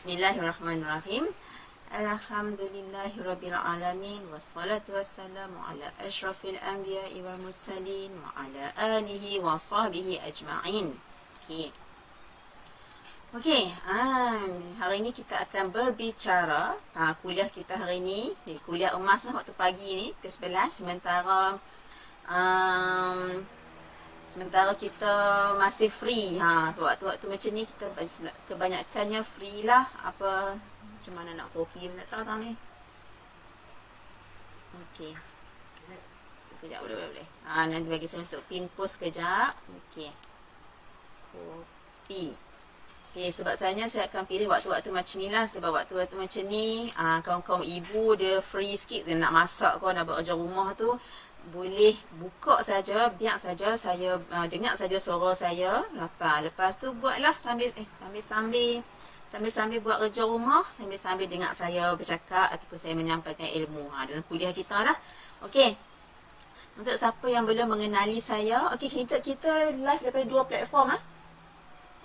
Bismillahirrahmanirrahim. Alhamdulillahirrabbilalamin Wassalatu wassalamu ala ashrafil anbiya wal mursalin Wa ala alihi wa sahbihi ajma'in. Okay Okey, ha, hari ini kita akan berbicara ha, Kuliah kita hari ini Kuliah emas lah waktu pagi ni Ke-11 Sementara um, Sementara kita masih free ha, Waktu-waktu macam ni kita kebanyakannya free lah Apa macam mana nak kopi tak tahu tau ni. Okey. Sekejap boleh boleh. Ha, nanti bagi saya untuk pin post sekejap. Okey. Kopi. Okey, sebab saya saya akan pilih waktu-waktu macam ni lah. Sebab waktu-waktu macam ni, ha, kawan-kawan ibu dia free sikit. Dia nak masak kau, nak buat kerja rumah tu. Boleh buka saja, biar saja saya uh, dengar saja suara saya. Lepas, lepas tu buatlah sambil eh sambil-sambil sambil-sambil buat kerja rumah, sambil-sambil dengar saya bercakap ataupun saya menyampaikan ilmu ha, dalam kuliah kita lah. Okey. Untuk siapa yang belum mengenali saya, okey kita kita live daripada dua platform ah.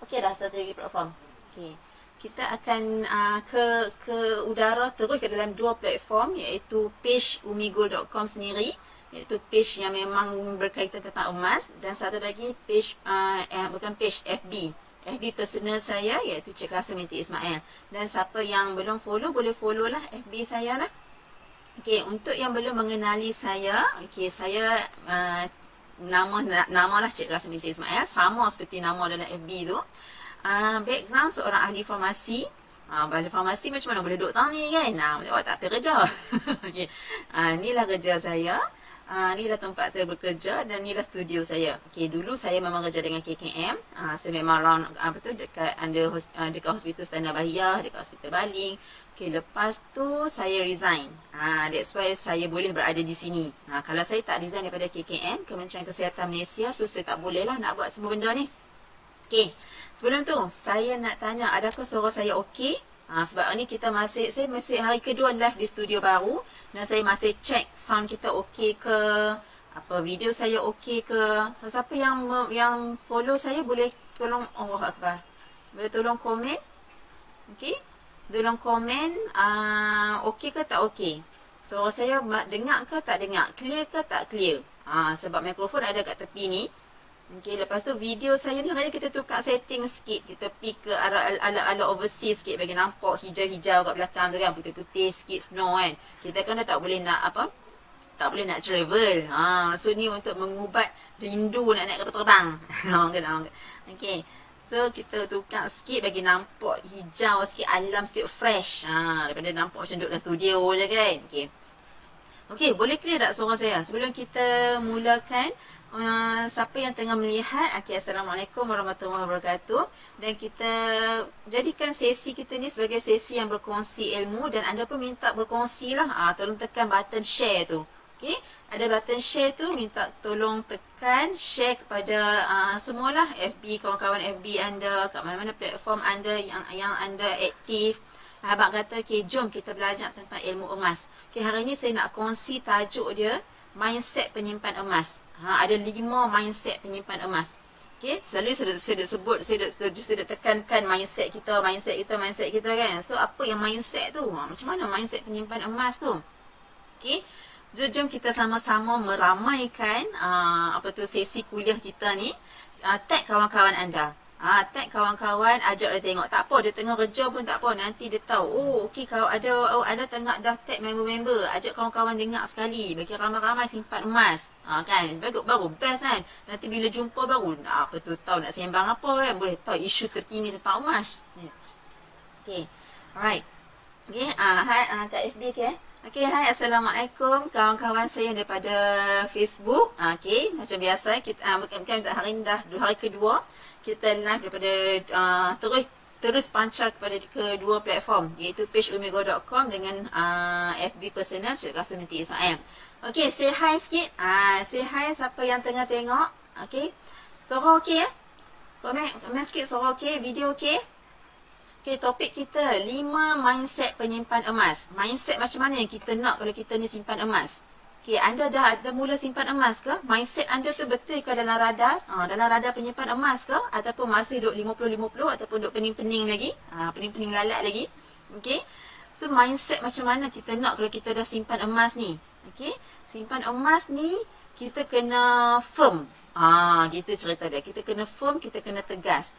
Okey dah satu lagi platform. Okey. Kita akan uh, ke ke udara terus ke dalam dua platform iaitu page umigul.com sendiri iaitu page yang memang berkaitan tentang emas dan satu lagi page uh, eh, bukan page FB FB personal saya iaitu Cik Rasa Minti Ismail. Dan siapa yang belum follow boleh follow lah FB saya lah. Okey, untuk yang belum mengenali saya, okey saya uh, nama nama lah Cik Rasa Minti Ismail sama seperti nama dalam FB tu. Uh, background seorang ahli farmasi. Ah, uh, farmasi macam mana boleh duduk tahu ni kan? Nah, uh, tak apa kerja. okey. Ah, uh, inilah kerja saya. Uh, ni lah tempat saya bekerja dan ni lah studio saya. Okey, dulu saya memang kerja dengan KKM. Uh, ah, saya memang round apa tu dekat under uh, dekat hospital Standard Bahia, dekat hospital Baling. Okey, lepas tu saya resign. Ah, uh, that's why saya boleh berada di sini. Uh, kalau saya tak resign daripada KKM, Kementerian Kesihatan Malaysia, so saya tak boleh lah nak buat semua benda ni. Okey. Sebelum tu, saya nak tanya adakah suara saya okey? Ha, sebab ni kita masih, saya masih hari kedua live di studio baru dan saya masih check sound kita okey ke, apa video saya okey ke. Siapa yang yang follow saya boleh tolong Allah Akbar. Boleh tolong komen. Okey? Tolong komen uh, okey ke tak okey. Suara so, saya dengar ke tak dengar, clear ke tak clear. Ha, sebab mikrofon ada kat tepi ni. Okey, lepas tu video saya ni hari kita tukar setting sikit. Kita pergi ke arah ala-ala overseas sikit bagi nampak hijau-hijau kat belakang tu kan. Putih-putih sikit snow kan. Kita kan dah tak boleh nak apa? Tak boleh nak travel. Ha, so ni untuk mengubat rindu nak naik kapal terbang. Okey. So kita tukar sikit bagi nampak hijau sikit, alam sikit fresh. Ha, daripada nampak macam duduk dalam studio je kan. Okey. Okey, boleh clear tak suara saya? Sebelum kita mulakan, uh, siapa yang tengah melihat? Okay, Assalamualaikum warahmatullahi wabarakatuh. Dan kita jadikan sesi kita ni sebagai sesi yang berkongsi ilmu dan anda pun minta berkongsi lah. Uh, tolong tekan button share tu. Okay? ada button share tu minta tolong tekan share kepada uh, semualah FB kawan-kawan FB anda kat mana-mana platform anda yang yang anda aktif. Abang kata, okay, jom kita belajar tentang ilmu emas. Okay, hari ini saya nak kongsi tajuk dia, mindset penyimpan emas ha, ada lima mindset penyimpan emas. Okay, selalu saya, saya sebut, saya, saya, saya tekankan mindset kita, mindset kita, mindset kita kan. So, apa yang mindset tu? Ha, macam mana mindset penyimpan emas tu? Okay, so, jom kita sama-sama meramaikan uh, apa tu sesi kuliah kita ni. Uh, tag kawan-kawan anda. Ha, tag kawan-kawan, ajak dia tengok. Tak apa, dia tengah kerja pun tak apa. Nanti dia tahu. Oh, okey kalau ada oh, ada tengah dah tag member-member. Ajak kawan-kawan dengar sekali. Bagi ramai-ramai simpan emas. Ha, kan? Bagus, baru best kan? Nanti bila jumpa baru, nah, apa tu, tahu nak sembang apa kan? Boleh tahu isu terkini tentang emas. Ya. Okay. Alright. Okay, uh, hai uh, kat FB okay. Okay, hai Assalamualaikum kawan-kawan saya daripada Facebook. Okay, macam biasa kita uh, bukan, bukan hari ini dah hari kedua kita live daripada uh, terus terus pancar kepada kedua platform iaitu page umigo.com dengan uh, FB personal Cik Rasa Minti Ismail. Okay, say hi sikit. Uh, say hi siapa yang tengah tengok. Okay. Suara okey ya? Komen, komen sikit suara okey, video okey. Okay, topik kita 5 mindset penyimpan emas. Mindset macam mana yang kita nak kalau kita ni simpan emas? Okay, anda dah ada mula simpan emas ke? Mindset anda tu betul ke dalam radar? Ha, dalam radar penyimpan emas ke? Ataupun masih duk 50-50 ataupun duk pening-pening lagi? Ha, pening-pening lalat lagi? Okay. So, mindset macam mana kita nak kalau kita dah simpan emas ni? Okay. Simpan emas ni, kita kena firm. Ha, kita cerita dia. Kita kena firm, kita kena tegas.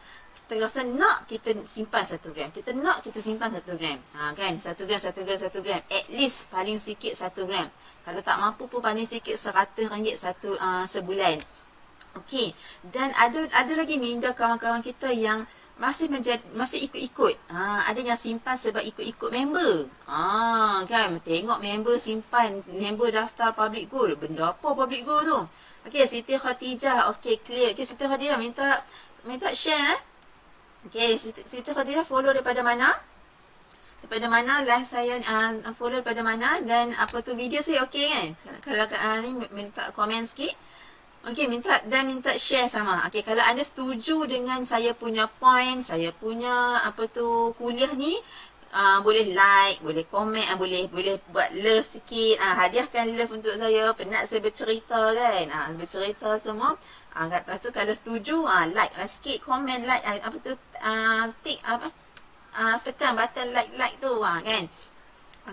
Rasa nak, kita simpan satu gram. Kita nak, kita simpan satu gram. Ha, kan? Satu gram, satu gram, satu gram. At least paling sikit satu gram. Kalau tak mampu pun paling sikit seratus ringgit satu uh, sebulan. Okey. Dan ada ada lagi minda kawan-kawan kita yang masih menjadi, masih ikut-ikut. Ha, ada yang simpan sebab ikut-ikut member. Ha, kan? Tengok member simpan, member daftar public goal. Benda apa public goal tu? Okey, Siti Khadijah. Okey, clear. Okey, Siti Khadijah minta minta share. Eh? Okey, Siti Khadijah follow daripada mana? daripada mana? Live saya uh, follow daripada mana? Dan apa tu video saya okey kan? Kalau uh, ni minta komen sikit. Okey minta dan minta share sama. Okey kalau anda setuju dengan saya punya point saya punya apa tu kuliah ni uh, boleh like boleh komen uh, boleh boleh buat love sikit uh, hadiahkan love untuk saya penat saya bercerita kan uh, bercerita semua uh, lepas tu kalau setuju uh, like lah sikit komen like uh, apa tu uh, tick apa uh, tekan button like-like tu ha, kan.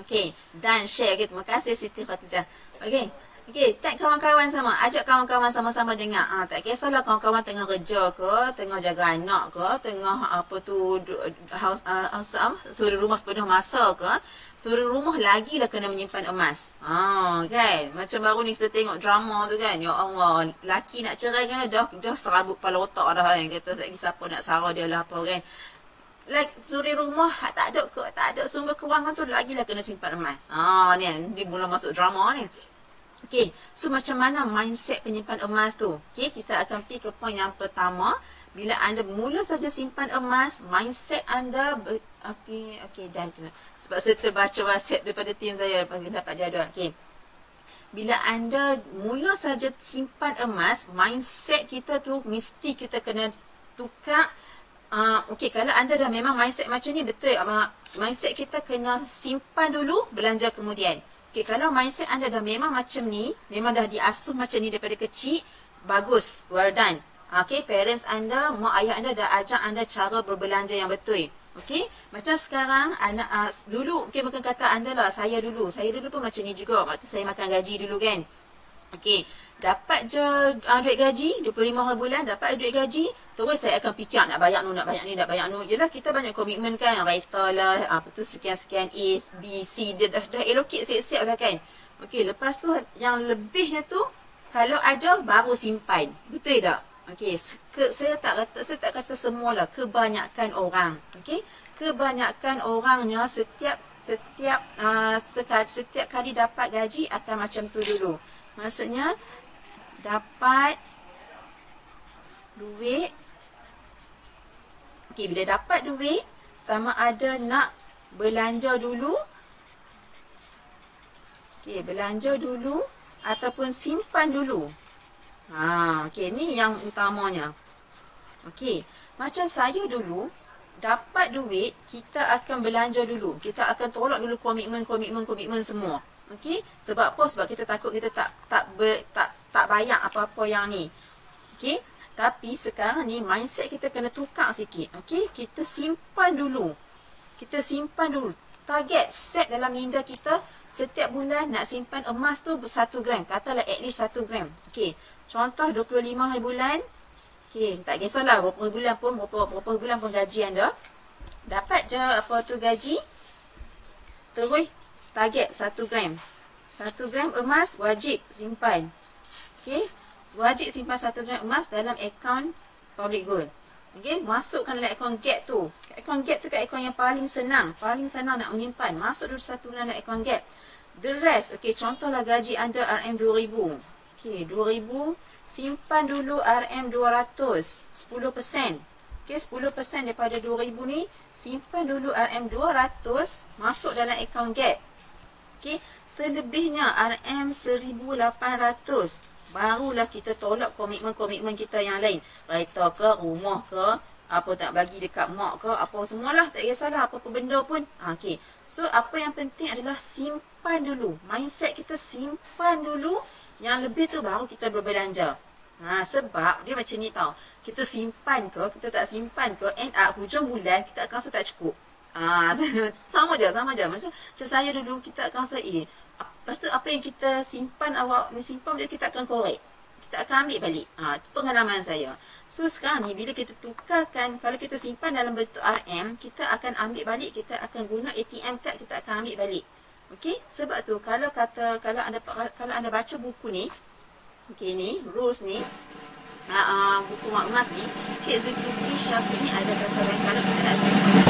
Okey, dan share. Okay, terima kasih Siti Khatijah. Okey. Okey, tag kawan-kawan sama. Ajak kawan-kawan sama-sama dengar. Ah, tak kisahlah kawan-kawan tengah kerja ke, tengah jaga anak ke, tengah apa tu house uh, house uh, suruh rumah sepenuh masa ke, suruh rumah lagi lah kena menyimpan emas. Ah, kan? Macam baru ni kita tengok drama tu kan. Ya Allah, laki nak cerai kan dah dah serabut kepala otak dah kan. Kata siapa nak sarah dia lah apa kan like suri rumah tak ada tak ada sumber kewangan tu lagi lah kena simpan emas. Ah ni dia mula masuk drama ni. Okey, so macam mana mindset penyimpan emas tu? Okey, kita akan pergi ke poin yang pertama. Bila anda mula saja simpan emas, mindset anda okey, okey dan sebab saya terbaca WhatsApp daripada tim saya dapat jadual. Okey. Bila anda mula saja simpan emas, mindset kita tu mesti kita kena tukar uh, okey kalau anda dah memang mindset macam ni betul uh, mindset kita kena simpan dulu belanja kemudian okey kalau mindset anda dah memang macam ni memang dah diasuh macam ni daripada kecil bagus well done. Okey parents anda mak ayah anda dah ajak anda cara berbelanja yang betul. Okey macam sekarang anak uh, dulu okey bukan kata anda lah saya dulu. Saya dulu pun macam ni juga waktu saya makan gaji dulu kan. Okey dapat je uh, duit gaji 25 hari bulan dapat duit gaji terus saya akan fikir nak bayar nu nak bayar ni nak bayar nu. Yalah kita banyak komitmen kan raita lah apa tu sekian-sekian A B C dia dah dah allocate siap-siap dah kan. Okey lepas tu yang lebihnya tu kalau ada baru simpan. Betul tak? Okey saya tak kata saya tak kata semualah kebanyakan orang. Okey kebanyakan orangnya setiap setiap uh, setiap kali dapat gaji akan macam tu dulu. Maksudnya dapat duit Okey, bila dapat duit sama ada nak belanja dulu Okey, belanja dulu ataupun simpan dulu Ha, okey, ni yang utamanya Okey, macam saya dulu dapat duit, kita akan belanja dulu. Kita akan tolak dulu komitmen, komitmen, komitmen semua. Okey, sebab apa? Sebab kita takut kita tak tak ber, tak tak bayar apa-apa yang ni. Okey, tapi sekarang ni mindset kita kena tukar sikit. Okey, kita simpan dulu. Kita simpan dulu. Target set dalam minda kita setiap bulan nak simpan emas tu 1 gram. Katalah at least 1 gram. Okey, contoh 25 hari bulan. Okey, tak kisahlah berapa bulan pun berapa berapa bulan pun gaji anda. Dapat je apa tu gaji. Terus target 1 gram. 1 gram emas wajib simpan. Okey. Wajib simpan 1 gram emas dalam akaun public gold. Okey, masukkan dalam akaun gap tu. Akaun gap tu kat akaun yang paling senang, paling senang nak menyimpan. Masuk dulu 1 gram dalam akaun gap. The rest, okey, contohlah gaji anda RM2000. Okey, 2000 simpan dulu RM200, 10%. Okey, 10% daripada 2000 ni simpan dulu RM200 masuk dalam akaun gap. Okey, selebihnya RM1,800. Barulah kita tolak komitmen-komitmen kita yang lain. Raita ke, rumah ke, apa tak bagi dekat mak ke apa semualah tak kisahlah apa-apa benda pun. Ha, okey so apa yang penting adalah simpan dulu. Mindset kita simpan dulu. Yang lebih tu baru kita berbelanja. Ha, sebab dia macam ni tau. Kita simpan ke kita tak simpan ke end up hujung bulan kita akan rasa tak cukup. Ha, sama je sama je. Macam, macam saya dulu kita akan rasa eh lepas tu apa yang kita simpan awak ni simpan dia kita akan korek kita akan ambil balik. Ha, pengalaman saya. So sekarang ni bila kita tukarkan, kalau kita simpan dalam bentuk RM, kita akan ambil balik, kita akan guna ATM card, kita akan ambil balik. Okey, sebab tu kalau kata kalau anda kalau anda baca buku ni, okey ni, rules ni, uh, uh, buku mak emas ni, Cik Zulkifli Syafiq ni ada kata kalau kita nak simpan,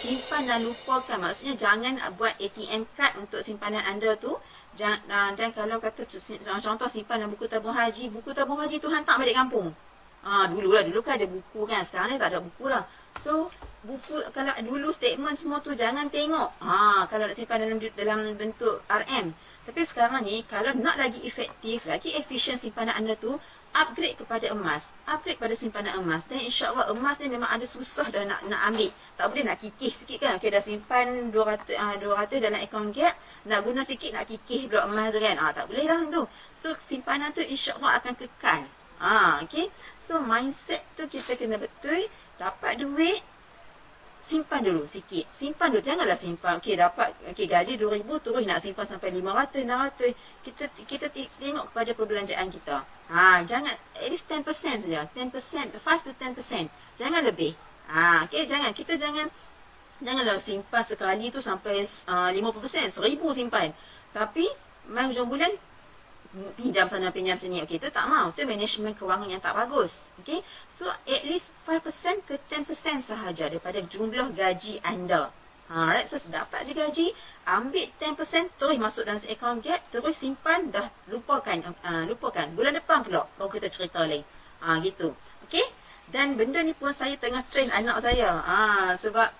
simpan dan lupakan. Maksudnya jangan buat ATM card untuk simpanan anda tu dan, dan kalau kata contoh simpan buku tabung haji, buku tabung haji tu hantar balik kampung. Ha, dulu lah, dulu kan ada buku kan. Sekarang ni tak ada buku lah. So, buku, kalau dulu statement semua tu jangan tengok. Ha, kalau nak simpan dalam dalam bentuk RM. Tapi sekarang ni, kalau nak lagi efektif, lagi efisien simpanan anda tu, upgrade kepada emas. Upgrade kepada simpanan emas. Dan insyaAllah emas ni memang ada susah dah nak nak ambil. Tak boleh nak kikih sikit kan. Okay, dah simpan 200 uh, 200 dalam account gap nak guna sikit nak kikih blok emas tu kan. Ah, tak boleh lah tu. So simpanan tu insyaAllah akan kekal. Ah, okay. so mindset tu kita kena betul. Dapat duit simpan dulu sikit. Simpan dulu. Janganlah simpan. Okey, dapat okey gaji 2000 terus nak simpan sampai 500, 600. Kita kita tengok kepada perbelanjaan kita. Ha, jangan at least 10% saja. 10%, 5 to 10%. Jangan lebih. Ha, okey, jangan. Kita jangan janganlah simpan sekali tu sampai uh, 50%, 1000 simpan. Tapi mai hujung bulan pinjam sana pinjam sini. Okey itu tak mau. Itu management kewangan yang tak bagus. Okey? So at least 5% ke 10% sahaja daripada jumlah gaji anda. Ha right so dapat je gaji. Ambil 10% terus masuk dalam account gap terus simpan dah lupakan uh, lupakan. Bulan depan pula baru kita cerita lain. Ha gitu. Okey? Dan benda ni pun saya tengah train anak saya. Ha sebab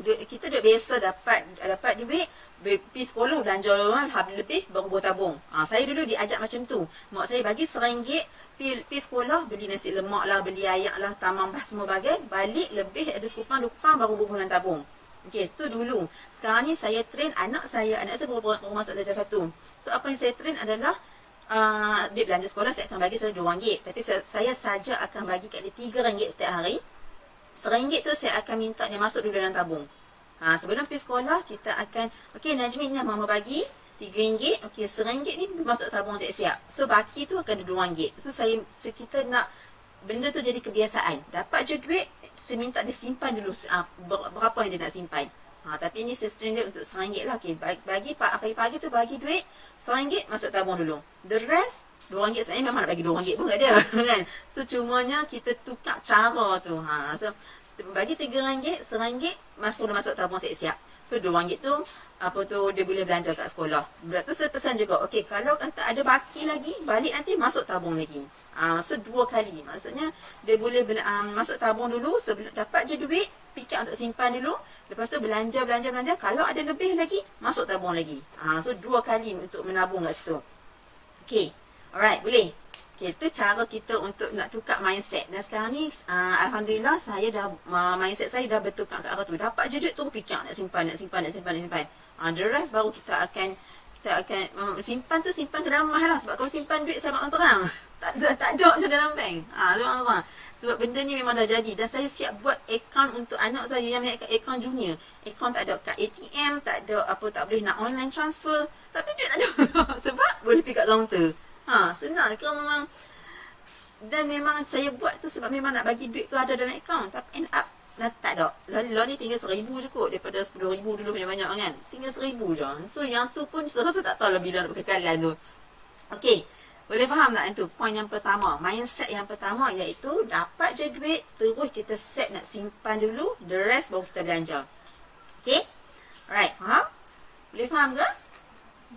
kita dah biasa dapat dapat duit pergi sekolah belanja orang habis lebih baru buat tabung. Ha, saya dulu diajak macam tu. Mak saya bagi RM1 pergi sekolah beli nasi lemak lah, beli ayak lah, tamam bah semua bagai. Balik lebih ada sekupang dua kupang baru buat tabung. Okey, tu dulu. Sekarang ni saya train anak saya, anak saya baru, baru masuk darjah satu. So apa yang saya train adalah uh, dia belanja sekolah saya akan bagi selalu RM2. Tapi saya, saja akan bagi kat dia RM3 setiap hari. RM1 tu saya akan minta dia masuk dulu dalam tabung. Ha, sebelum pergi sekolah, kita akan, okey Najmi ni mama bagi RM3, okey RM1 ni masuk tabung siap-siap. So, baki tu akan ada RM2. So, saya, so, kita nak benda tu jadi kebiasaan. Dapat je duit, saya minta dia simpan dulu uh, berapa yang dia nak simpan. Ha, tapi ini saya standard untuk RM1 lah. Bagi, bagi pagi-pagi tu bagi duit, RM1 masuk tabung dulu. The rest, RM2 sebenarnya memang nak bagi RM2 pun tak ada. kan? So, cumanya kita tukar cara tu. Ha, so, bagi RM3, RM1 masuk dah masuk tabung siap-siap. So RM2 tu apa tu dia boleh belanja kat sekolah. Budak tu saya pesan juga, okey kalau kata ada baki lagi, balik nanti masuk tabung lagi. Uh, so dua kali. Maksudnya dia boleh um, masuk tabung dulu sebelum dapat je duit, fikir untuk simpan dulu. Lepas tu belanja belanja belanja, kalau ada lebih lagi, masuk tabung lagi. Uh, so dua kali untuk menabung kat situ. Okey. Alright, boleh. Okay, itu cara kita untuk nak tukar mindset. Dan sekarang ni, uh, Alhamdulillah, saya dah, uh, mindset saya dah bertukar ke arah tu. Dapat je duit tu, fikir nak simpan, nak simpan, nak simpan, nak simpan. Uh, the rest baru kita akan, kita akan, uh, simpan tu simpan ke dalam rumah lah. Sebab kalau simpan duit saya orang terang. tak ada, tak ada je dalam bank. Uh, terang Sebab benda ni memang dah jadi. Dan saya siap buat account untuk anak saya yang punya account junior. Account tak ada kat ATM, tak ada apa, tak boleh nak online transfer. Tapi duit tak ada. Sebab boleh pergi kat counter. Ha, senang ke memang dan memang saya buat tu sebab memang nak bagi duit tu ada dalam akaun tapi end up dah tak ada. Lalu ni tinggal seribu je kot daripada sepuluh ribu dulu banyak-banyak kan. Tinggal seribu je. So yang tu pun saya rasa tak tahu lah bila nak kekekalan tu. Okay. Boleh faham tak itu? Poin yang pertama. Mindset yang pertama iaitu dapat je duit terus kita set nak simpan dulu. The rest baru kita belanja. Okay. Alright. Faham? Boleh faham ke?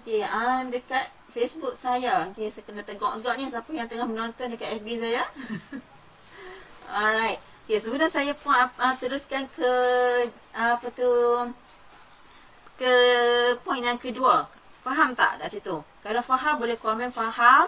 Okay. Uh, dekat Facebook saya. Okay, saya kena tegak juga ni siapa yang tengah menonton dekat FB saya. Alright. Okay, sebelum saya pun uh, teruskan ke apa tu ke poin yang kedua. Faham tak kat situ? Kalau faham boleh komen faham.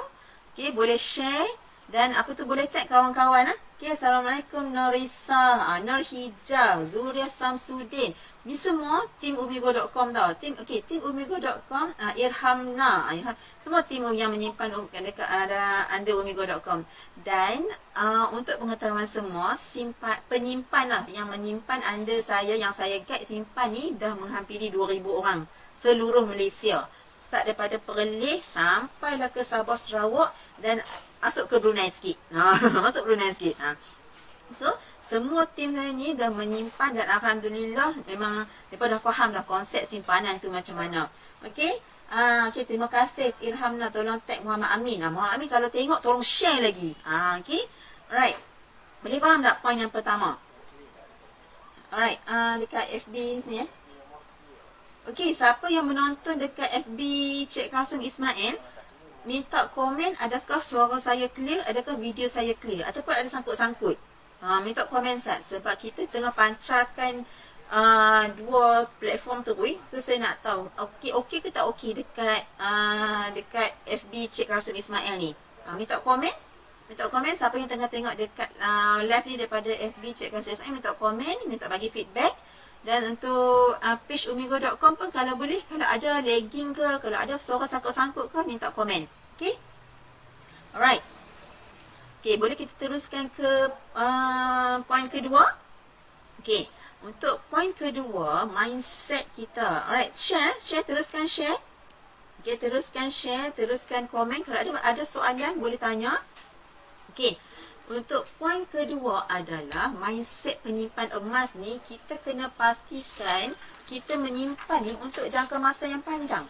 Okay, boleh share dan apa tu boleh tag kawan-kawan ah. Okay, Assalamualaikum Norisa, uh, Nur Hijab, Zuria Samsudin. Ni semua tim umigo.com tau. Tim okey, tim umigo.com, uh, Irhamna, uh, semua tim yang menyimpan dekat ada under umigo.com. Dan uh, untuk pengetahuan semua, simpan penyimpan lah yang menyimpan under saya yang saya guide simpan ni dah menghampiri 2000 orang seluruh Malaysia. Start daripada Perlis sampailah ke Sabah Sarawak dan masuk ke Brunei sikit. Ha, masuk Brunei sikit. Ha. So, semua tim saya ni dah menyimpan dan Alhamdulillah memang mereka dah faham dah konsep simpanan tu macam mana. Okey? Ha, okay, terima kasih Irhamna tolong tag Muhammad Amin. Ha, Muhammad Amin kalau tengok tolong share lagi. Ha, okay? Alright. Boleh faham tak poin yang pertama? Alright. Uh, dekat FB ni eh. Okey, siapa yang menonton dekat FB Cik Kasim Ismail, minta komen adakah suara saya clear, adakah video saya clear ataupun ada sangkut-sangkut. Ha, minta komen Sat sebab kita tengah pancarkan uh, dua platform tu weh. So saya nak tahu okey okey ke tak okey dekat uh, dekat FB Cik Rasul Ismail ni. Ha, minta komen. Minta komen siapa yang tengah tengok dekat uh, live ni daripada FB Cik Rasul Ismail minta komen, minta bagi feedback. Dan untuk uh, page umigo.com pun kalau boleh, kalau ada lagging ke, kalau ada suara sangkut-sangkut ke, minta komen. Okay? Alright. Okay, boleh kita teruskan ke uh, poin kedua? Okay, untuk poin kedua, mindset kita. Alright, share, share, teruskan share. Okay, teruskan share, teruskan komen. Kalau ada ada soalan, boleh tanya. Okay, untuk poin kedua adalah mindset penyimpan emas ni kita kena pastikan kita menyimpan ni untuk jangka masa yang panjang.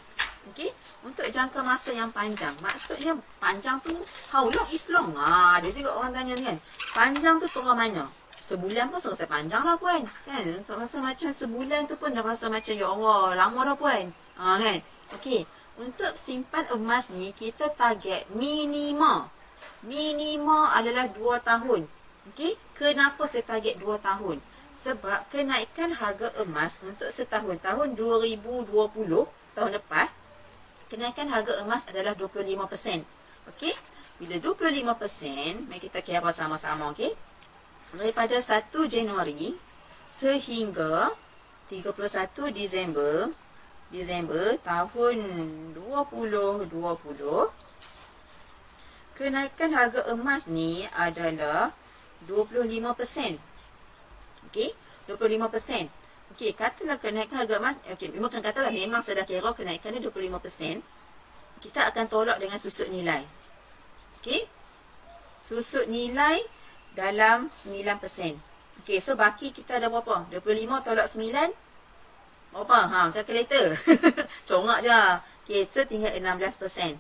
Okey, untuk jangka masa yang panjang. Maksudnya panjang tu how long is long? Ah, ada juga orang tanya ni kan. Panjang tu turun mana? Sebulan pun rasa panjang lah puan. Kan? Untuk rasa macam sebulan tu pun dah rasa macam ya Allah, lama dah puan. Ah kan? Okey, untuk simpan emas ni kita target minima minima adalah 2 tahun. Okey, kenapa saya target 2 tahun? Sebab kenaikan harga emas untuk setahun tahun 2020 tahun lepas kenaikan harga emas adalah 25%. Okey? Bila 25%, mari kita kira sama-sama, okey? Daripada 1 Januari sehingga 31 Disember Disember tahun 2020 kenaikan harga emas ni adalah 25%. Okey, 25%. Okey, katalah kenaikan harga emas, okey, memang kan katalah memang sudah kira kenaikan dia 25%. Kita akan tolak dengan susut nilai. Okey. Susut nilai dalam 9%. Okey, so baki kita ada berapa? 25 tolak 9. Berapa? Ha, kalkulator. Congak je. Okey, so tinggal 16%.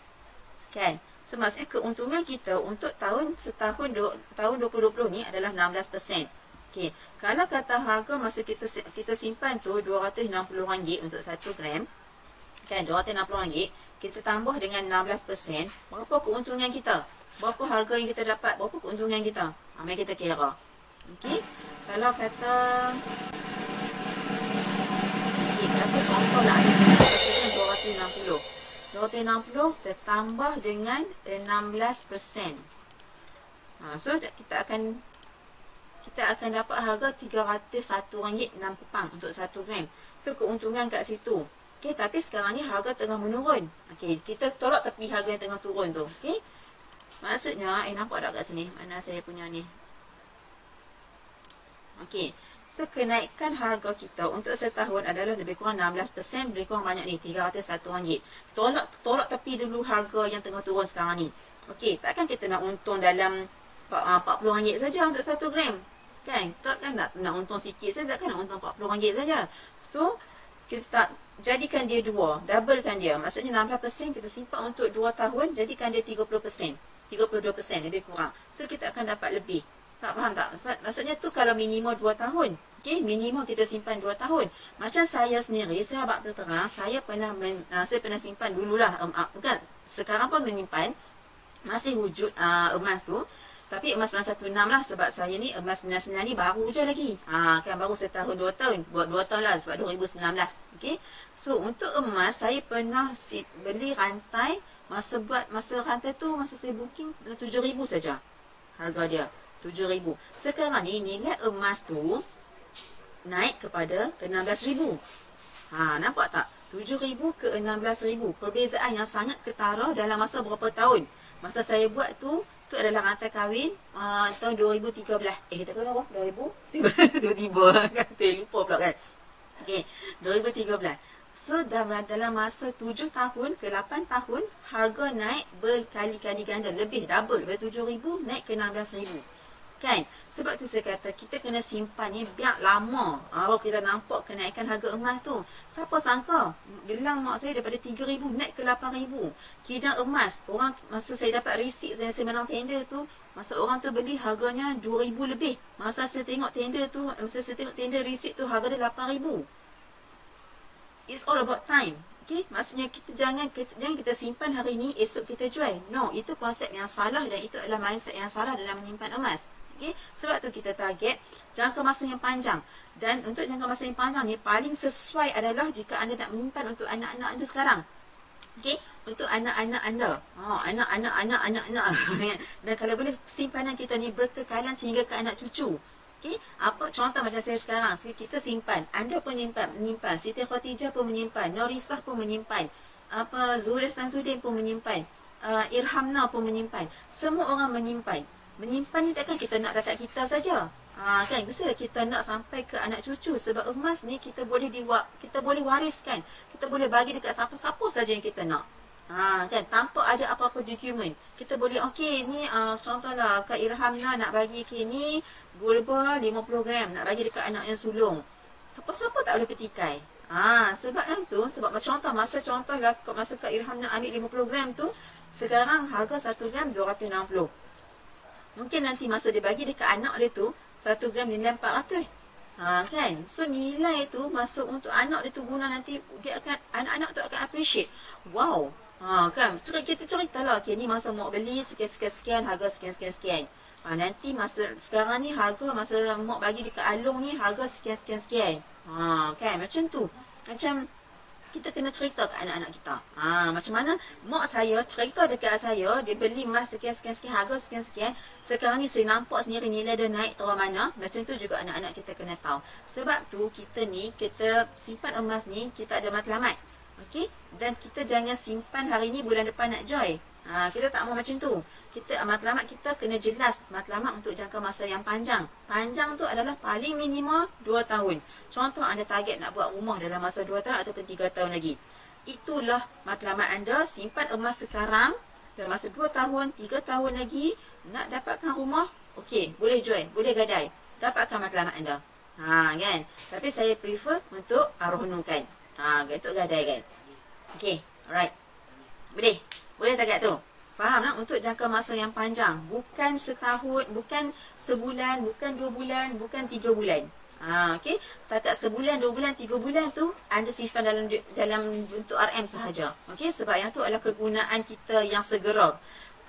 Kan? So maksudnya keuntungan kita untuk tahun setahun tahun 2020 ni adalah 16%. Okey, kalau kata harga masa kita kita simpan tu RM260 untuk 1 gram, kan RM260, kita tambah dengan 16%, berapa keuntungan kita? Berapa harga yang kita dapat? Berapa keuntungan kita? Ha, mari kita kira. Okey, kalau kata Okey, kata contohlah ada 260. 260 tertambah dengan 16%. Ha, so kita akan kita akan dapat harga RM301.6 untuk 1 gram. So keuntungan kat situ. Okey, tapi sekarang ni harga tengah menurun. Okey, kita tolak tepi harga yang tengah turun tu. Okey. Maksudnya, eh nampak tak kat sini? Mana saya punya ni? Okey. So kenaikan harga kita untuk setahun adalah lebih kurang 16%, lebih kurang banyak ni, RM301. Tolak tolak tepi dulu harga yang tengah turun sekarang ni. Okey, takkan kita nak untung dalam RM40 ah, saja untuk 1 gram. Kan? Takkan nak, nak untung sikit saja, takkan nak untung RM40 saja. So, kita tak jadikan dia dua, doublekan dia. Maksudnya 16% kita simpan untuk 2 tahun, jadikan dia 30%. 32% lebih kurang. So, kita akan dapat lebih. Tak faham tak? Maksudnya tu kalau minimum 2 tahun. Okay, minimum kita simpan 2 tahun. Macam saya sendiri, saya abang terang, saya pernah men, uh, saya pernah simpan dululah. Um, uh, bukan, sekarang pun menyimpan. Masih wujud uh, emas tu. Tapi emas 916 lah sebab saya ni emas 99 ni baru je lagi. Ha, kan baru setahun 2 tahun. Buat 2 tahun lah sebab 2019. Okay. So untuk emas saya pernah si, beli rantai. Masa buat masa rantai tu masa saya booking 7000 saja harga dia. 7,000. Sekarang ni nilai emas tu naik kepada 16,000. Ha, nampak tak? 7,000 ke 16,000. Perbezaan yang sangat ketara dalam masa berapa tahun. Masa saya buat tu, tu adalah rantai kahwin uh, tahun 2013. Eh, kita kena apa? 2000? Tiba-tiba kata, lupa pula kan. Okay, 2013. So, dalam, dalam masa 7 tahun ke 8 tahun, harga naik berkali-kali ganda. Lebih, double. Dari 7,000 naik ke 16,000. Kan? Sebab tu saya kata kita kena simpan ni biar lama. Kalau kita nampak kenaikan harga emas tu. Siapa sangka? Gelang mak saya daripada 3,000 naik ke 8,000. Kijang emas. Orang masa saya dapat risik saya, saya menang tender tu. Masa orang tu beli harganya 2,000 lebih. Masa saya tengok tender tu, masa saya tengok tender risik tu harga dia 8,000. It's all about time. Okay, maksudnya kita jangan kita, jangan kita simpan hari ni, esok kita jual. No, itu konsep yang salah dan itu adalah mindset yang salah dalam menyimpan emas. Okay? Sebab tu kita target jangka masa yang panjang. Dan untuk jangka masa yang panjang ni paling sesuai adalah jika anda nak menyimpan untuk anak-anak anda sekarang. Okay? Untuk anak-anak anda. Oh, anak-anak, anak-anak, anak. Dan kalau boleh simpanan kita ni berkekalan sehingga ke anak cucu. Okay? Apa contoh macam saya sekarang. Kita simpan. Anda pun menyimpan. menyimpan. Siti Khotijah pun menyimpan. Norisah pun menyimpan. Apa Zuhri Samsudin pun menyimpan. Uh, Irhamna pun menyimpan. Semua orang menyimpan menyimpan ni takkan kita nak dekat kita saja. Ha, kan mestilah kita nak sampai ke anak cucu sebab emas ni kita boleh diwa kita boleh wariskan. Kita boleh bagi dekat siapa-siapa saja yang kita nak. Ha, kan tanpa ada apa-apa dokumen. Kita boleh okey ni uh, contohlah Kak Irhamna nak bagi ke ni gulba 50 gram nak bagi dekat anak yang sulung. Siapa-siapa tak boleh petikai. Ha, sebab yang tu sebab contoh masa contohlah masa Kak Irhamna ambil 50 gram tu sekarang harga 1 gram 260. Mungkin nanti masa dia bagi dekat anak dia tu, 1 gram nilai 400. Ha, kan? So nilai tu masuk untuk anak dia tu guna nanti, dia akan anak-anak tu akan appreciate. Wow. Ha, kan? So, kita cerita lah, okay, ni masa mau beli sekian-sekian, harga sekian-sekian-sekian. Ha, nanti masa sekarang ni harga masa mau bagi dekat alung ni harga sekian-sekian-sekian. Ha, kan? Macam tu. Macam kita kena cerita ke anak-anak kita. Ha, macam mana mak saya cerita dekat saya, dia beli emas sekian-sekian-sekian, harga sekian-sekian. Sekarang ni saya nampak sendiri nilai dia naik terus mana. Macam tu juga anak-anak kita kena tahu. Sebab tu kita ni, kita simpan emas ni, kita ada matlamat. Okey? Dan kita jangan simpan hari ni bulan depan nak joy. Ha, kita tak mau macam tu. Kita matlamat kita kena jelas matlamat untuk jangka masa yang panjang. Panjang tu adalah paling minima 2 tahun. Contoh anda target nak buat rumah dalam masa 2 tahun ataupun 3 tahun lagi. Itulah matlamat anda simpan emas sekarang dalam masa 2 tahun, 3 tahun lagi nak dapatkan rumah, okey, boleh join, boleh gadai. Dapatkan matlamat anda. Ha kan. Tapi saya prefer untuk arhunukan. Ha, untuk gadai kan. Okey, alright. Boleh. Boleh tak tu? Faham tak? Untuk jangka masa yang panjang. Bukan setahun, bukan sebulan, bukan dua bulan, bukan tiga bulan. Ha, okay? Tak sebulan, dua bulan, tiga bulan tu anda simpan dalam dalam bentuk RM sahaja. Okay? Sebab yang tu adalah kegunaan kita yang segera.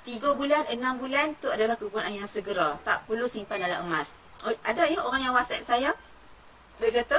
Tiga bulan, enam bulan tu adalah kegunaan yang segera. Tak perlu simpan dalam emas. Oh, ada ya orang yang whatsapp saya. Dia kata,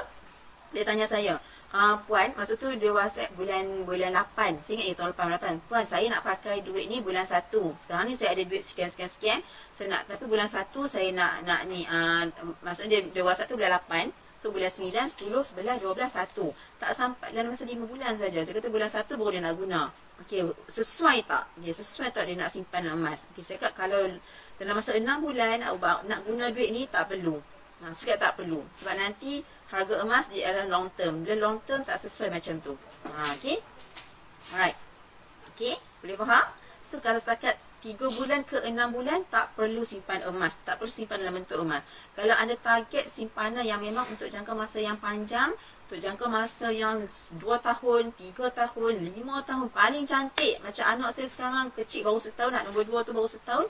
dia tanya saya, Uh, puan, masa tu dia WhatsApp bulan bulan 8. Saya ingat itu tahun 8. Puan, saya nak pakai duit ni bulan 1. Sekarang ni saya ada duit sekian sekian sekian. Saya nak tapi bulan 1 saya nak nak ni uh, maksudnya dia, dia WhatsApp tu bulan 8. So bulan 9, 10, 11, 12, 1. Tak sampai dalam masa 5 bulan saja. Saya kata bulan 1 baru dia nak guna. Okey, sesuai tak? Okey, sesuai tak dia nak simpan emas? Okey, saya kata kalau dalam masa 6 bulan nak, nak guna duit ni tak perlu. Nah, saya tak perlu. Sebab nanti harga emas di era long term. Bila long term tak sesuai macam tu. Ha, okay. Alright. Okay. Boleh faham? So, kalau setakat 3 bulan ke 6 bulan, tak perlu simpan emas. Tak perlu simpan dalam bentuk emas. Kalau anda target simpanan yang memang untuk jangka masa yang panjang, untuk jangka masa yang 2 tahun, 3 tahun, 5 tahun, paling cantik. Macam anak saya sekarang kecil baru setahun, nak nombor 2 tu baru setahun.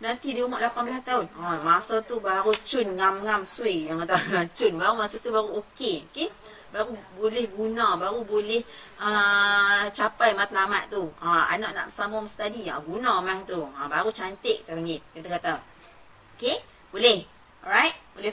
Nanti dia umur 18 tahun. Ha, masa tu baru cun ngam-ngam sui yang kata cun. Baru masa tu baru okey. Okey. Baru boleh guna, baru boleh uh, capai matlamat tu. Ha, anak nak sambung study, ha, guna mah tu. Ha, baru cantik teringit. Kita kata. Okey? Boleh? Alright? Boleh